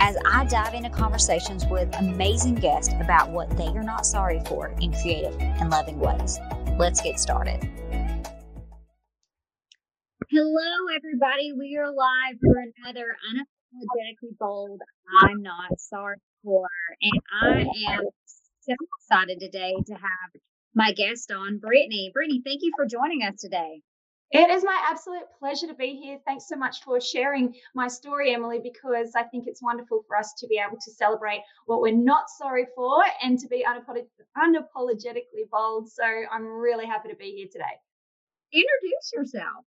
as I dive into conversations with amazing guests about what they are not sorry for in creative and loving ways. Let's get started. Hello, everybody. We are live for another Unapologetically Bold I'm Not Sorry For. And I am so excited today to have my guest on, Brittany. Brittany, thank you for joining us today. It is my absolute pleasure to be here. Thanks so much for sharing my story, Emily, because I think it's wonderful for us to be able to celebrate what we're not sorry for and to be unapologetically bold. So I'm really happy to be here today. Introduce yourself.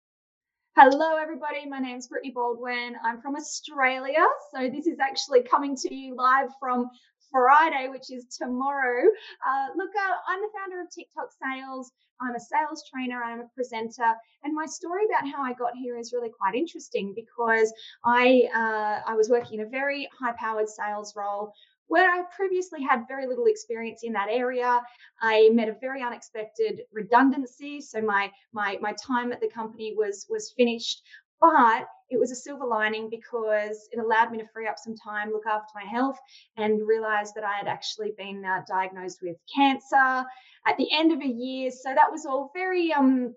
Hello, everybody. My name's Brittany Baldwin. I'm from Australia. So this is actually coming to you live from Friday, which is tomorrow. Uh, look, uh, I'm the founder of TikTok Sales. I'm a sales trainer, I'm a presenter, and my story about how I got here is really quite interesting because I uh, I was working in a very high-powered sales role where I previously had very little experience in that area. I met a very unexpected redundancy, so my my my time at the company was was finished. But it was a silver lining because it allowed me to free up some time, look after my health, and realize that I had actually been uh, diagnosed with cancer at the end of a year. So that was all very um,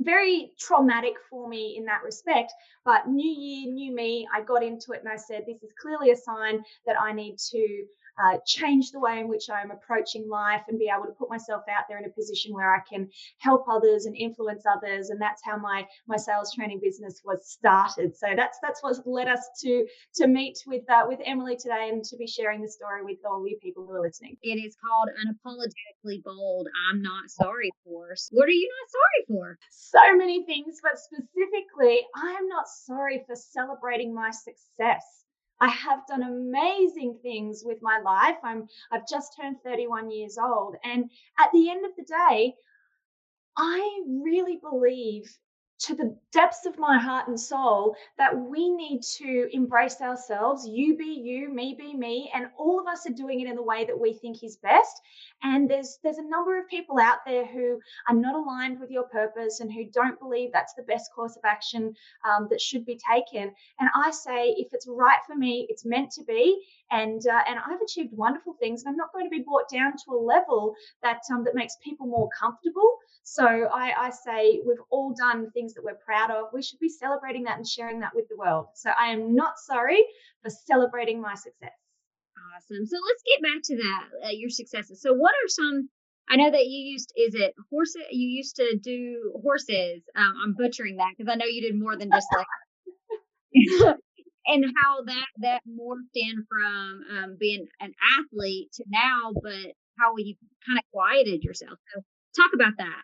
very traumatic for me in that respect. But new year, new me, I got into it and I said, this is clearly a sign that I need to uh, change the way in which I'm approaching life and be able to put myself out there in a position where I can help others and influence others. And that's how my my sales training business was started. So that's that's what led us to to meet with uh, with Emily today and to be sharing the story with all you people who are listening. It is called unapologetically bold. I'm not sorry for. What are you not sorry for? So many things, but specifically, I'm not sorry for celebrating my success. I have done amazing things with my life. I'm I've just turned 31 years old and at the end of the day I really believe to the depths of my heart and soul that we need to embrace ourselves. You be you, me be me, and all of us are doing it in the way that we think is best. And there's there's a number of people out there who are not aligned with your purpose and who don't believe that's the best course of action um, that should be taken. And I say, if it's right for me, it's meant to be. And uh, and I've achieved wonderful things, and I'm not going to be brought down to a level that um, that makes people more comfortable. So I, I say we've all done things that we're proud of. We should be celebrating that and sharing that with the world. So I am not sorry for celebrating my success. Awesome. So let's get back to that, uh, your successes. So what are some I know that you used is it horses you used to do horses. Um, I'm butchering that because I know you did more than just like and how that that morphed in from um, being an athlete to now, but how you kind of quieted yourself. So talk about that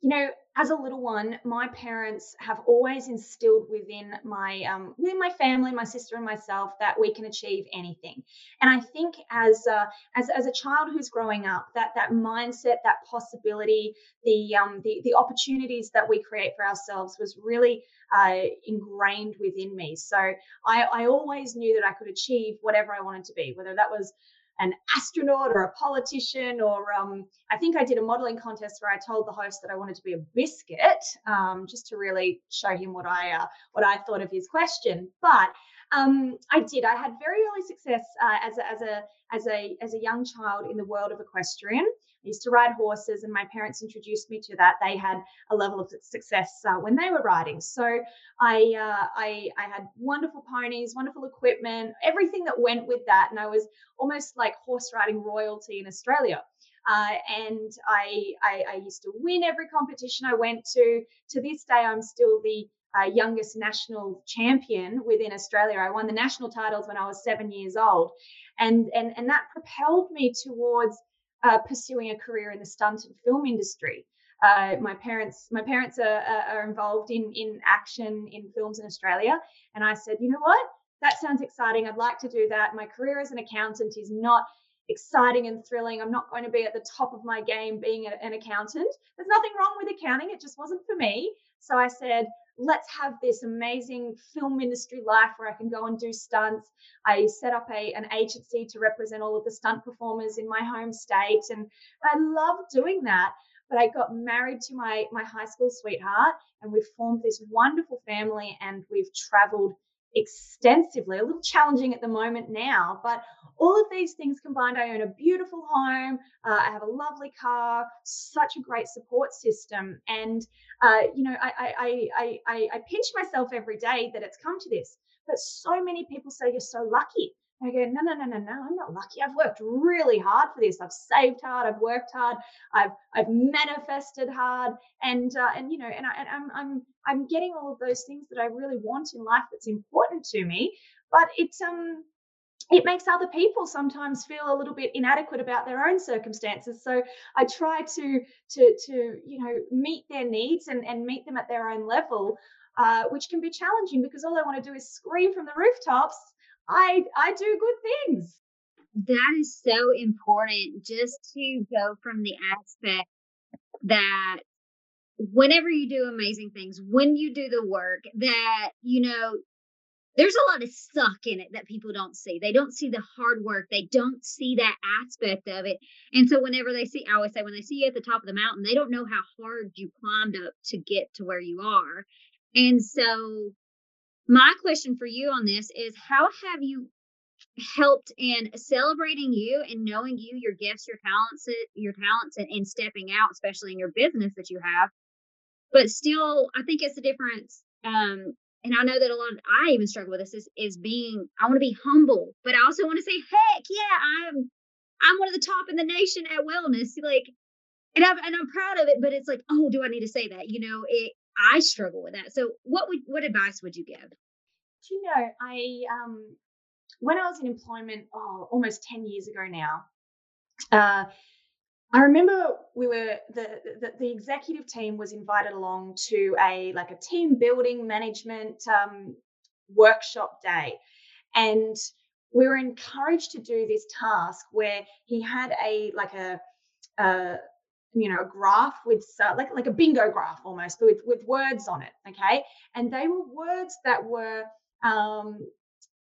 you know, as a little one, my parents have always instilled within my um, within my family, my sister and myself, that we can achieve anything. And I think as a, as as a child who's growing up, that that mindset, that possibility, the um, the the opportunities that we create for ourselves was really uh, ingrained within me. So I, I always knew that I could achieve whatever I wanted to be, whether that was an astronaut or a politician or um, i think i did a modeling contest where i told the host that i wanted to be a biscuit um, just to really show him what i uh, what i thought of his question. But um, I did. I had very early success uh, as, a, as a as a as a young child in the world of equestrian. I used to ride horses, and my parents introduced me to that. They had a level of success uh, when they were riding. So I, uh, I I had wonderful ponies, wonderful equipment, everything that went with that, and I was almost like horse riding royalty in Australia. Uh, and I, I, I used to win every competition I went to. To this day, I'm still the uh, youngest national champion within Australia. I won the national titles when I was seven years old, and and and that propelled me towards uh, pursuing a career in the stunt and film industry. Uh, my parents, my parents are, are involved in in action in films in Australia, and I said, you know what, that sounds exciting. I'd like to do that. My career as an accountant is not exciting and thrilling. I'm not going to be at the top of my game being an accountant. There's nothing wrong with accounting. It just wasn't for me. So I said, let's have this amazing film industry life where I can go and do stunts. I set up a, an agency to represent all of the stunt performers in my home state. And I love doing that. But I got married to my, my high school sweetheart and we've formed this wonderful family and we've traveled extensively, a little challenging at the moment now, but all of these things combined, I own a beautiful home, uh, I have a lovely car, such a great support system. And, uh, you know, I, I, I, I, I pinch myself every day that it's come to this. But so many people say you're so lucky. I go, no, no, no, no, no. I'm not lucky. I've worked really hard for this. I've saved hard. I've worked hard. I've I've manifested hard, and uh, and you know, and, I, and I'm I'm I'm getting all of those things that I really want in life. That's important to me. But it's um it makes other people sometimes feel a little bit inadequate about their own circumstances so i try to to to you know meet their needs and and meet them at their own level uh, which can be challenging because all i want to do is scream from the rooftops I I do good things. That is so important just to go from the aspect that whenever you do amazing things, when you do the work, that, you know, there's a lot of suck in it that people don't see. They don't see the hard work. They don't see that aspect of it. And so whenever they see, I always say, when they see you at the top of the mountain, they don't know how hard you climbed up to get to where you are. And so my question for you on this is how have you helped in celebrating you and knowing you, your gifts, your talents, your talents, and, and stepping out, especially in your business that you have. But still, I think it's the difference. Um, and I know that a lot of, I even struggle with this is, is being, I want to be humble, but I also want to say, heck yeah, I'm, I'm one of the top in the nation at wellness. Like, and I'm, and I'm proud of it, but it's like, oh, do I need to say that? You know, it, I struggle with that. So what would what advice would you give? Do you know, I um when I was in employment, oh, almost 10 years ago now, uh, I remember we were the, the, the executive team was invited along to a like a team building management um, workshop day, and we were encouraged to do this task where he had a like a, a you know, a graph with uh, like like a bingo graph almost, but with with words on it. Okay, and they were words that were um,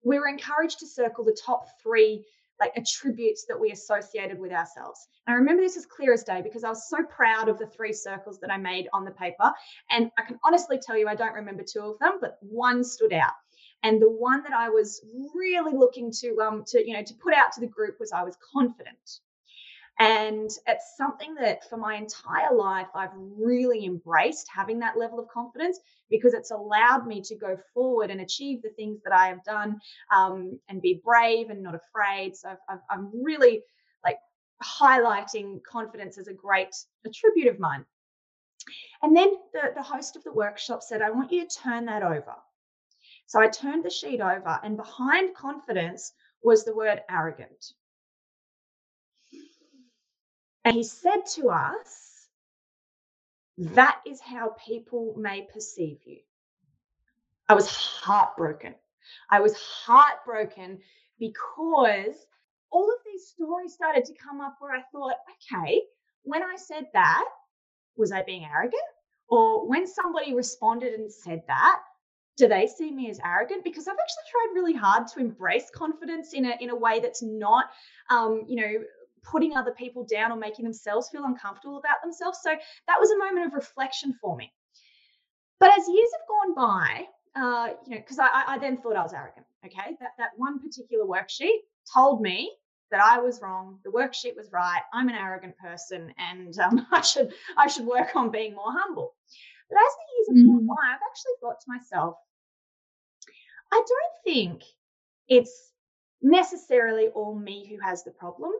we were encouraged to circle the top three like attributes that we associated with ourselves. And I remember this as clear as day because I was so proud of the three circles that I made on the paper. And I can honestly tell you, I don't remember two of them, but one stood out. And the one that I was really looking to um to you know to put out to the group was I was confident. And it's something that for my entire life, I've really embraced having that level of confidence because it's allowed me to go forward and achieve the things that I have done um, and be brave and not afraid. So i am really like highlighting confidence as a great attribute of mine. And then the, the host of the workshop said, I want you to turn that over. So I turned the sheet over, and behind confidence was the word arrogant. And he said to us, that is how people may perceive you. I was heartbroken. I was heartbroken because all of these stories started to come up where I thought, okay, when I said that, was I being arrogant? Or when somebody responded and said that, do they see me as arrogant? Because I've actually tried really hard to embrace confidence in a in a way that's not, um, you know, putting other people down or making themselves feel uncomfortable about themselves. So that was a moment of reflection for me. But as years have gone by, uh, you know, because I, I then thought I was arrogant. Okay, that that one particular worksheet told me that I was wrong. The worksheet was right. I'm an arrogant person, and um, I should I should work on being more humble. But as the years have gone mm-hmm. by, I've actually thought to myself, I don't think it's necessarily all me who has the problem.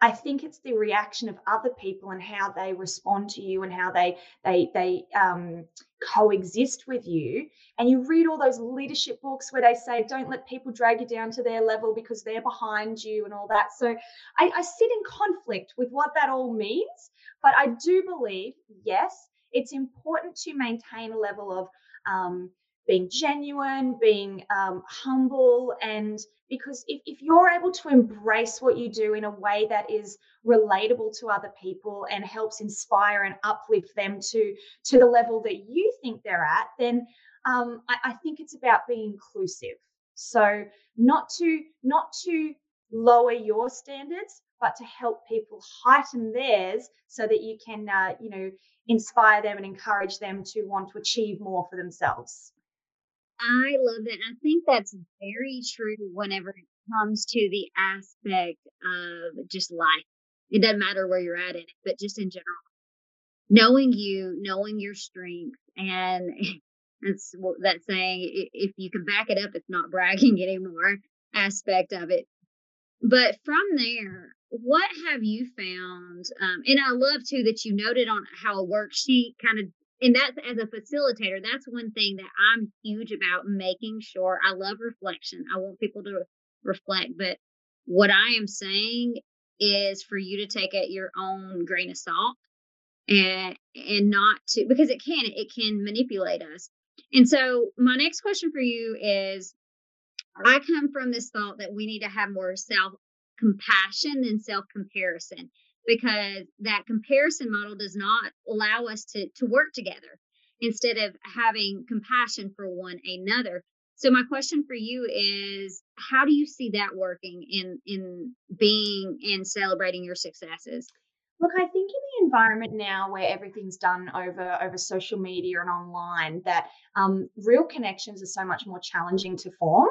I think it's the reaction of other people and how they respond to you and how they they they um, coexist with you. And you read all those leadership books where they say, "Don't let people drag you down to their level because they're behind you," and all that. So I, I sit in conflict with what that all means. But I do believe, yes, it's important to maintain a level of um, being genuine, being um, humble, and because if, if you're able to embrace what you do in a way that is relatable to other people and helps inspire and uplift them to to the level that you think they're at, then um, I, I think it's about being inclusive. So not to not to lower your standards, but to help people heighten theirs so that you can uh, you know inspire them and encourage them to want to achieve more for themselves. I love that. I think that's very true whenever it comes to the aspect of just life. It doesn't matter where you're at in it, but just in general, knowing you, knowing your strengths, and that's that saying. If you can back it up, it's not bragging anymore. Aspect of it, but from there, what have you found? Um, and I love too that you noted on how a worksheet kind of and that's as a facilitator that's one thing that i'm huge about making sure i love reflection i want people to reflect but what i am saying is for you to take at your own grain of salt and and not to because it can it can manipulate us. And so my next question for you is i come from this thought that we need to have more self compassion than self comparison because that comparison model does not allow us to to work together instead of having compassion for one another. So my question for you is how do you see that working in in being and celebrating your successes? Look, I think in environment now where everything's done over over social media and online, that um, real connections are so much more challenging to form,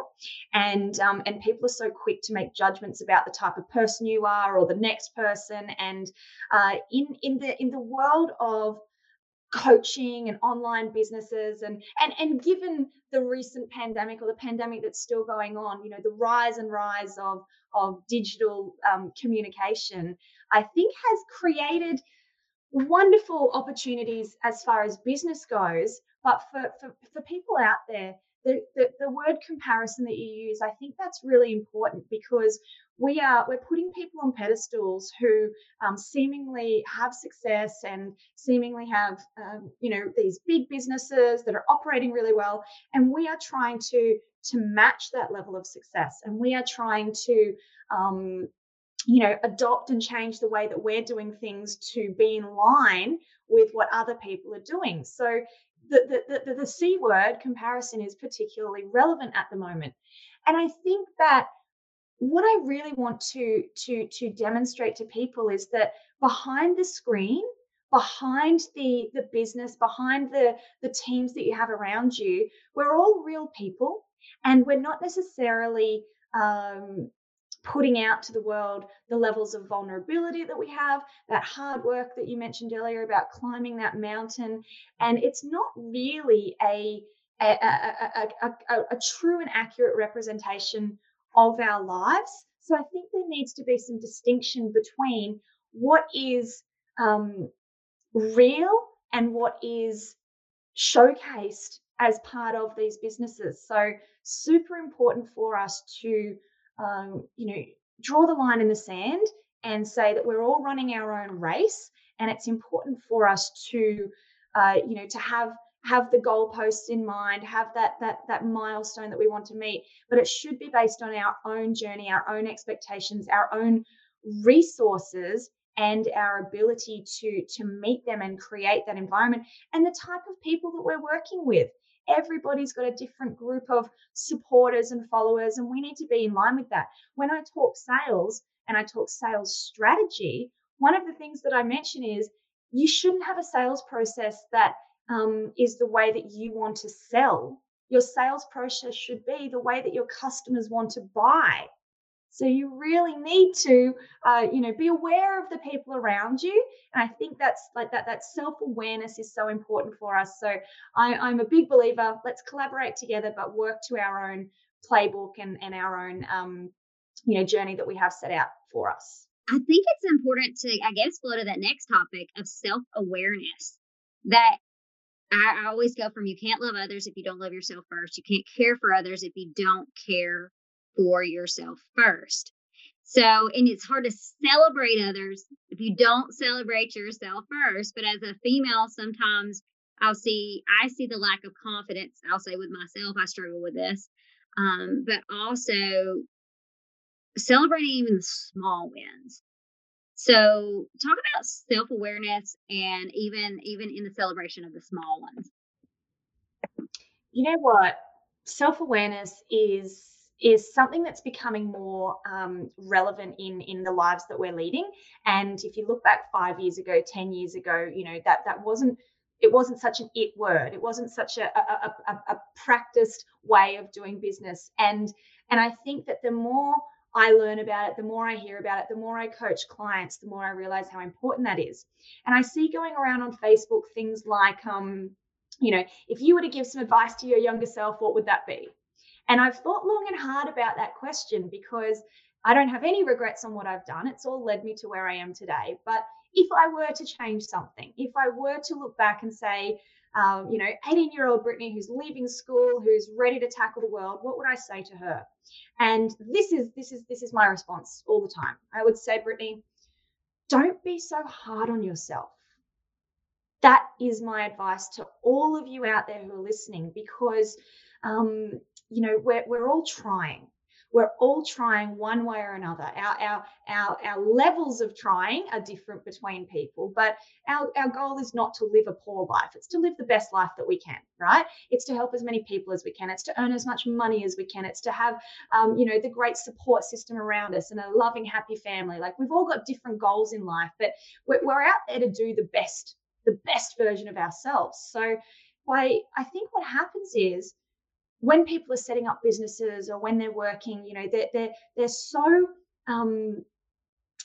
and um, and people are so quick to make judgments about the type of person you are or the next person. And uh, in in the in the world of coaching and online businesses and and and given the recent pandemic or the pandemic that's still going on you know the rise and rise of of digital um, communication i think has created wonderful opportunities as far as business goes but for for, for people out there the, the, the word comparison that you use, I think that's really important because we are we're putting people on pedestals who um, seemingly have success and seemingly have um, you know these big businesses that are operating really well, and we are trying to to match that level of success, and we are trying to um, you know adopt and change the way that we're doing things to be in line with what other people are doing. So the, the, the, the C word comparison is particularly relevant at the moment. And I think that what I really want to to to demonstrate to people is that behind the screen, behind the the business, behind the the teams that you have around you, we're all real people, and we're not necessarily um, putting out to the world the levels of vulnerability that we have, that hard work that you mentioned earlier about climbing that mountain. And it's not really a, a, a, a, a true and accurate representation of our lives. So I think there needs to be some distinction between what is um, real and what is showcased as part of these businesses. So super important for us to um, you know, draw the line in the sand and say that we're all running our own race, and it's important for us to, uh, you know, to have have the goalposts in mind, have that that that milestone that we want to meet, but it should be based on our own journey, our own expectations, our own resources and our ability to to meet them and create that environment and the type of people that we're working with everybody's got a different group of supporters and followers, and we need to be in line with that. When I talk sales and I talk sales strategy, one of the things that I mention is you shouldn't have a sales process that um, is the way that you want to sell. Your sales process should be the way that your customers want to buy. So you really need to, uh, you know, be aware of the people around you, and I think that's like that. That self awareness is so important for us. So I, I'm a big believer. Let's collaborate together, but work to our own playbook and and our own, um, you know, journey that we have set out for us. I think it's important to, I guess, flow to that next topic of self awareness. That I, I always go from you can't love others if you don't love yourself first. You can't care for others if you don't care for yourself first. So, and it's hard to celebrate others if you don't celebrate yourself first. But as a female, sometimes I'll see, I see the lack of confidence. I'll say with myself, I struggle with this. Um, but also celebrating even the small wins. So talk about self-awareness and even even in the celebration of the small ones. You know what? Self-awareness is is something that's becoming more um, relevant in in the lives that we're leading. And if you look back five years ago, ten years ago, you know that that wasn't it wasn't such an it word. It wasn't such a, a, a, a practiced way of doing business. And and I think that the more I learn about it, the more I hear about it, the more I coach clients, the more I realize how important that is. And I see going around on Facebook things like, um, you know, if you were to give some advice to your younger self, what would that be? And I've thought long and hard about that question because I don't have any regrets on what I've done. It's all led me to where I am today. But if I were to change something, if I were to look back and say, um, you know, 18 year old Brittany who's leaving school, who's ready to tackle the world, what would I say to her? And this is this is this is my response all the time. I would say, Brittany, don't be so hard on yourself. That is my advice to all of you out there who are listening, because um, you know we're we're all trying we're all trying one way or another. Our, our, our, our levels of trying are different between people, but our, our goal is not to live a poor life. It's to live the best life that we can, right? It's to help as many people as we can. It's to earn as much money as we can. It's to have, um, you know, the great support system around us and a loving, happy family. Like we've all got different goals in life, but we're, we're out there to do the best, the best version of ourselves. So, why I think what happens is when people are setting up businesses or when they're working, you know, they're they're they're so um,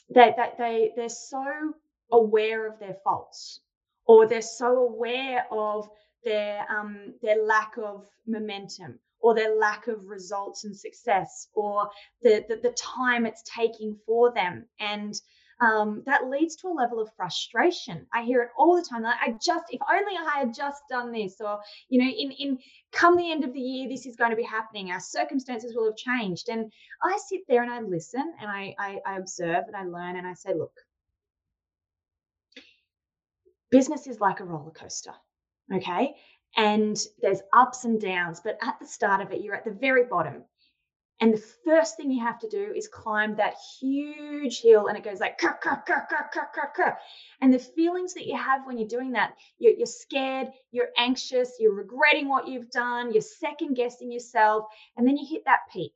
that they, they they're so aware of their faults, or they're so aware of their um, their lack of momentum, or their lack of results and success, or the, the the time it's taking for them, and um, that leads to a level of frustration. I hear it all the time. Like, I just, if only I had just done this, or you know, in in come the end of the year, this is going to be happening. Our circumstances will have changed, and I sit there and I listen and I I, I observe and I learn and I say, look, business is like a roller coaster, okay. And there's ups and downs, but at the start of it, you're at the very bottom and the first thing you have to do is climb that huge hill, and it goes like, and the feelings that you have when you're doing that, you're, you're scared, you're anxious, you're regretting what you've done, you're second guessing yourself, and then you hit that peak.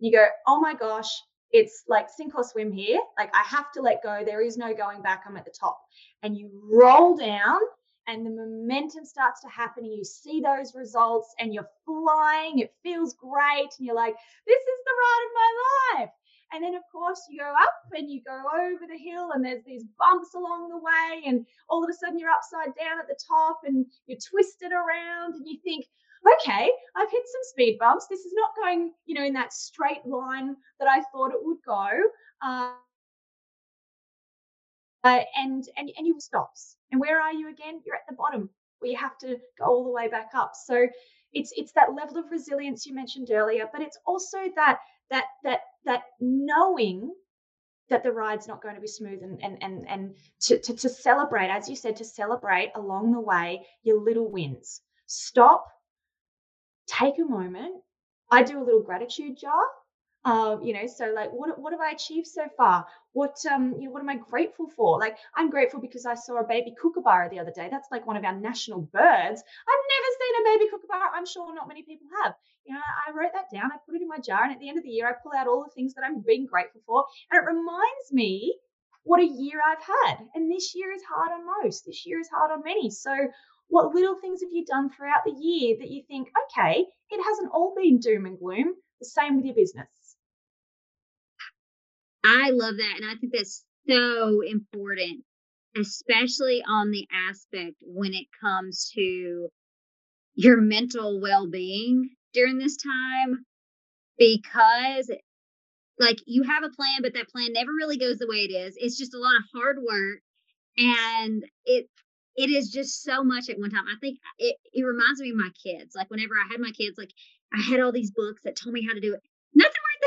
You go, oh my gosh, it's like sink or swim here. Like I have to let go. There is no going back. I'm at the top. And you roll down and the momentum starts to happen and you see those results and you're flying it feels great and you're like this is the ride of my life. And then of course you go up and you go over the hill and there's these bumps along the way and all of a sudden you're upside down at the top and you're twisted around and you think okay i've hit some speed bumps. This is not going you know in that straight line that i thought it would go. Uh, uh, and and and you stops. And where are you again? You're at the bottom where you have to go all the way back up. So it's it's that level of resilience you mentioned earlier, but it's also that that that that knowing that the ride's not going to be smooth and and and, and to, to, to celebrate, as you said, to celebrate along the way your little wins. Stop, take a moment. I do a little gratitude jar uh, you know, so like, what what have I achieved so far? What um, you know, what am I grateful for? Like, I'm grateful because I saw a baby kookaburra the other day. That's like one of our national birds. I've never seen a baby kookaburra. I'm sure not many people have. You know, I wrote that down. I put it in my jar, and at the end of the year, I pull out all the things that I'm being grateful for, and it reminds me what a year I've had. And this year is hard on most. This year is hard on many. So what little things have you done throughout the year that you think, okay, it hasn't all been doom and gloom? The same with your business. I love that. And I think that's so important, especially on the aspect when it comes to your mental well being during this time, because like you have a plan, but that plan never really goes the way it is. It's just a lot of hard work and it it is just so much at one time. I think it, it reminds me of my kids. Like whenever I had my kids, like I had all these books that told me how to do it.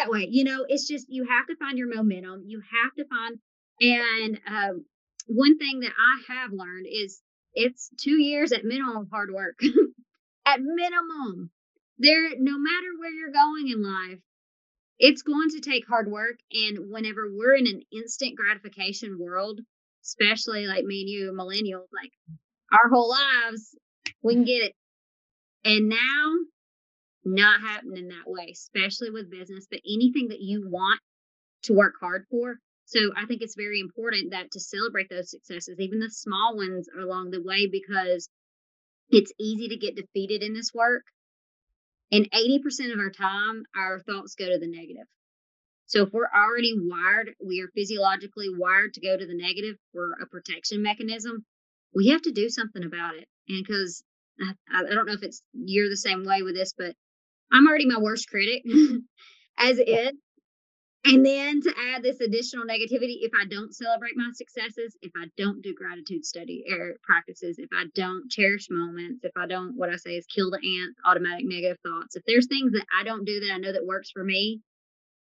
That way. You know, it's just you have to find your momentum. You have to find and um, one thing that I have learned is it's two years at minimum of hard work. at minimum. There no matter where you're going in life, it's going to take hard work. And whenever we're in an instant gratification world, especially like me and you, millennials, like our whole lives, we can get it. And now, not happening that way, especially with business, but anything that you want to work hard for. So I think it's very important that to celebrate those successes, even the small ones along the way, because it's easy to get defeated in this work. And 80% of our time, our thoughts go to the negative. So if we're already wired, we are physiologically wired to go to the negative for a protection mechanism, we have to do something about it. And because I, I don't know if it's you're the same way with this, but I'm already my worst critic as it and then to add this additional negativity, if I don't celebrate my successes, if I don't do gratitude study or practices, if I don't cherish moments, if I don't, what I say is kill the ants, automatic negative thoughts. If there's things that I don't do that I know that works for me,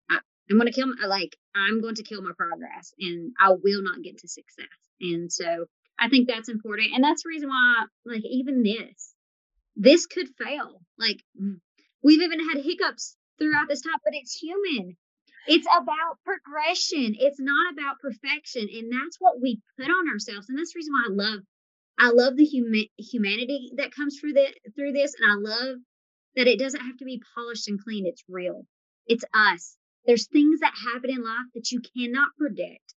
I, I'm going to kill my, uh, like, I'm going to kill my progress and I will not get to success. And so I think that's important. And that's the reason why, like, even this, this could fail. Like, we've even had hiccups throughout this time, but it's human it's about progression. It's not about perfection. And that's what we put on ourselves. And that's the reason why I love I love the huma- humanity that comes through the through this. And I love that it doesn't have to be polished and clean. It's real. It's us. There's things that happen in life that you cannot predict.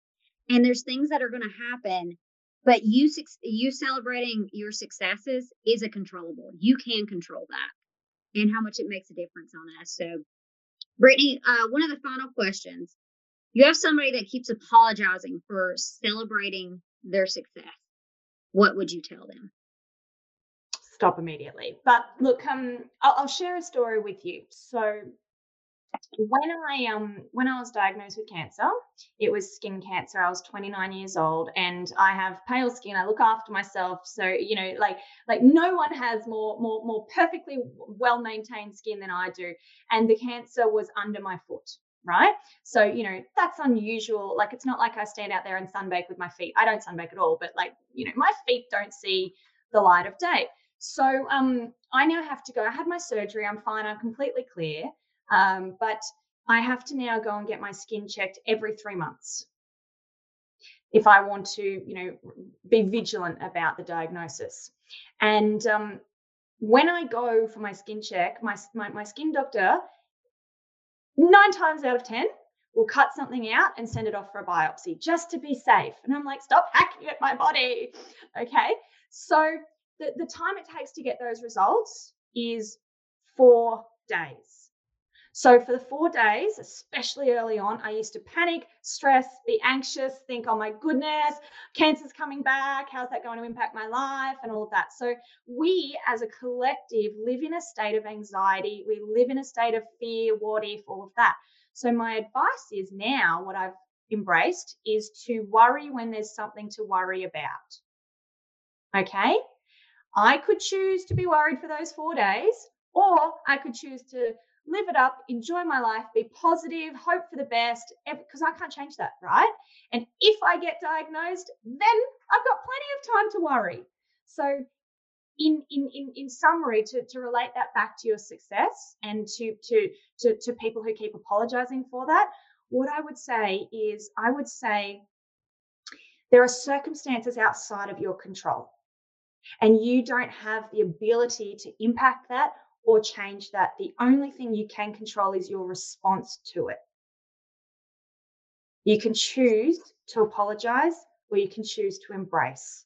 And there's things that are going to happen, but you you celebrating your successes is a controllable. You can control that and how much it makes a difference on us. So Brittany, uh, one of the final questions. You have somebody that keeps apologizing for celebrating their success. What would you tell them? Stop immediately. But look, um, I'll, I'll share a story with you. So when I um when I was diagnosed with cancer, it was skin cancer. I was 29 years old and I have pale skin. I look after myself. So, you know, like like no one has more more more perfectly well maintained skin than I do. And the cancer was under my foot. Right. So, you know, that's unusual. Like, it's not like I stand out there and sunbake with my feet. I don't sunbake at all, but like, you know, my feet don't see the light of day. So, um, I now have to go. I had my surgery. I'm fine. I'm completely clear. Um, but I have to now go and get my skin checked every three months if I want to, you know, be vigilant about the diagnosis. And um, when I go for my skin check, my, my, my skin doctor, nine times out of 10, will cut something out and send it off for a biopsy just to be safe. And I'm like, stop hacking at my body. Okay. So the, the time it takes to get those results is four days. So for the four days, especially early on, I used to panic, stress, be anxious, think, oh my goodness, cancer's coming back. How's that going to impact my life? And all of that. So we as a collective live in a state of anxiety. We live in a state of fear, what if, all of that. So my advice is now what I've embraced is to worry when there's something to worry about. Okay. I could choose to be worried for those four days, or I could choose to live it up, enjoy my life, be positive, hope for the best, because I can't change that, right? And if I get diagnosed, then I've got plenty of time to worry. So, in in in, in summary, to, to relate that back to your success and to, to to to people who keep apologizing for that, what I would say is I would say there are circumstances outside of your control. And you don't have the ability to impact that or change that. The only thing you can control is your response to it. You can choose to apologize or you can choose to embrace.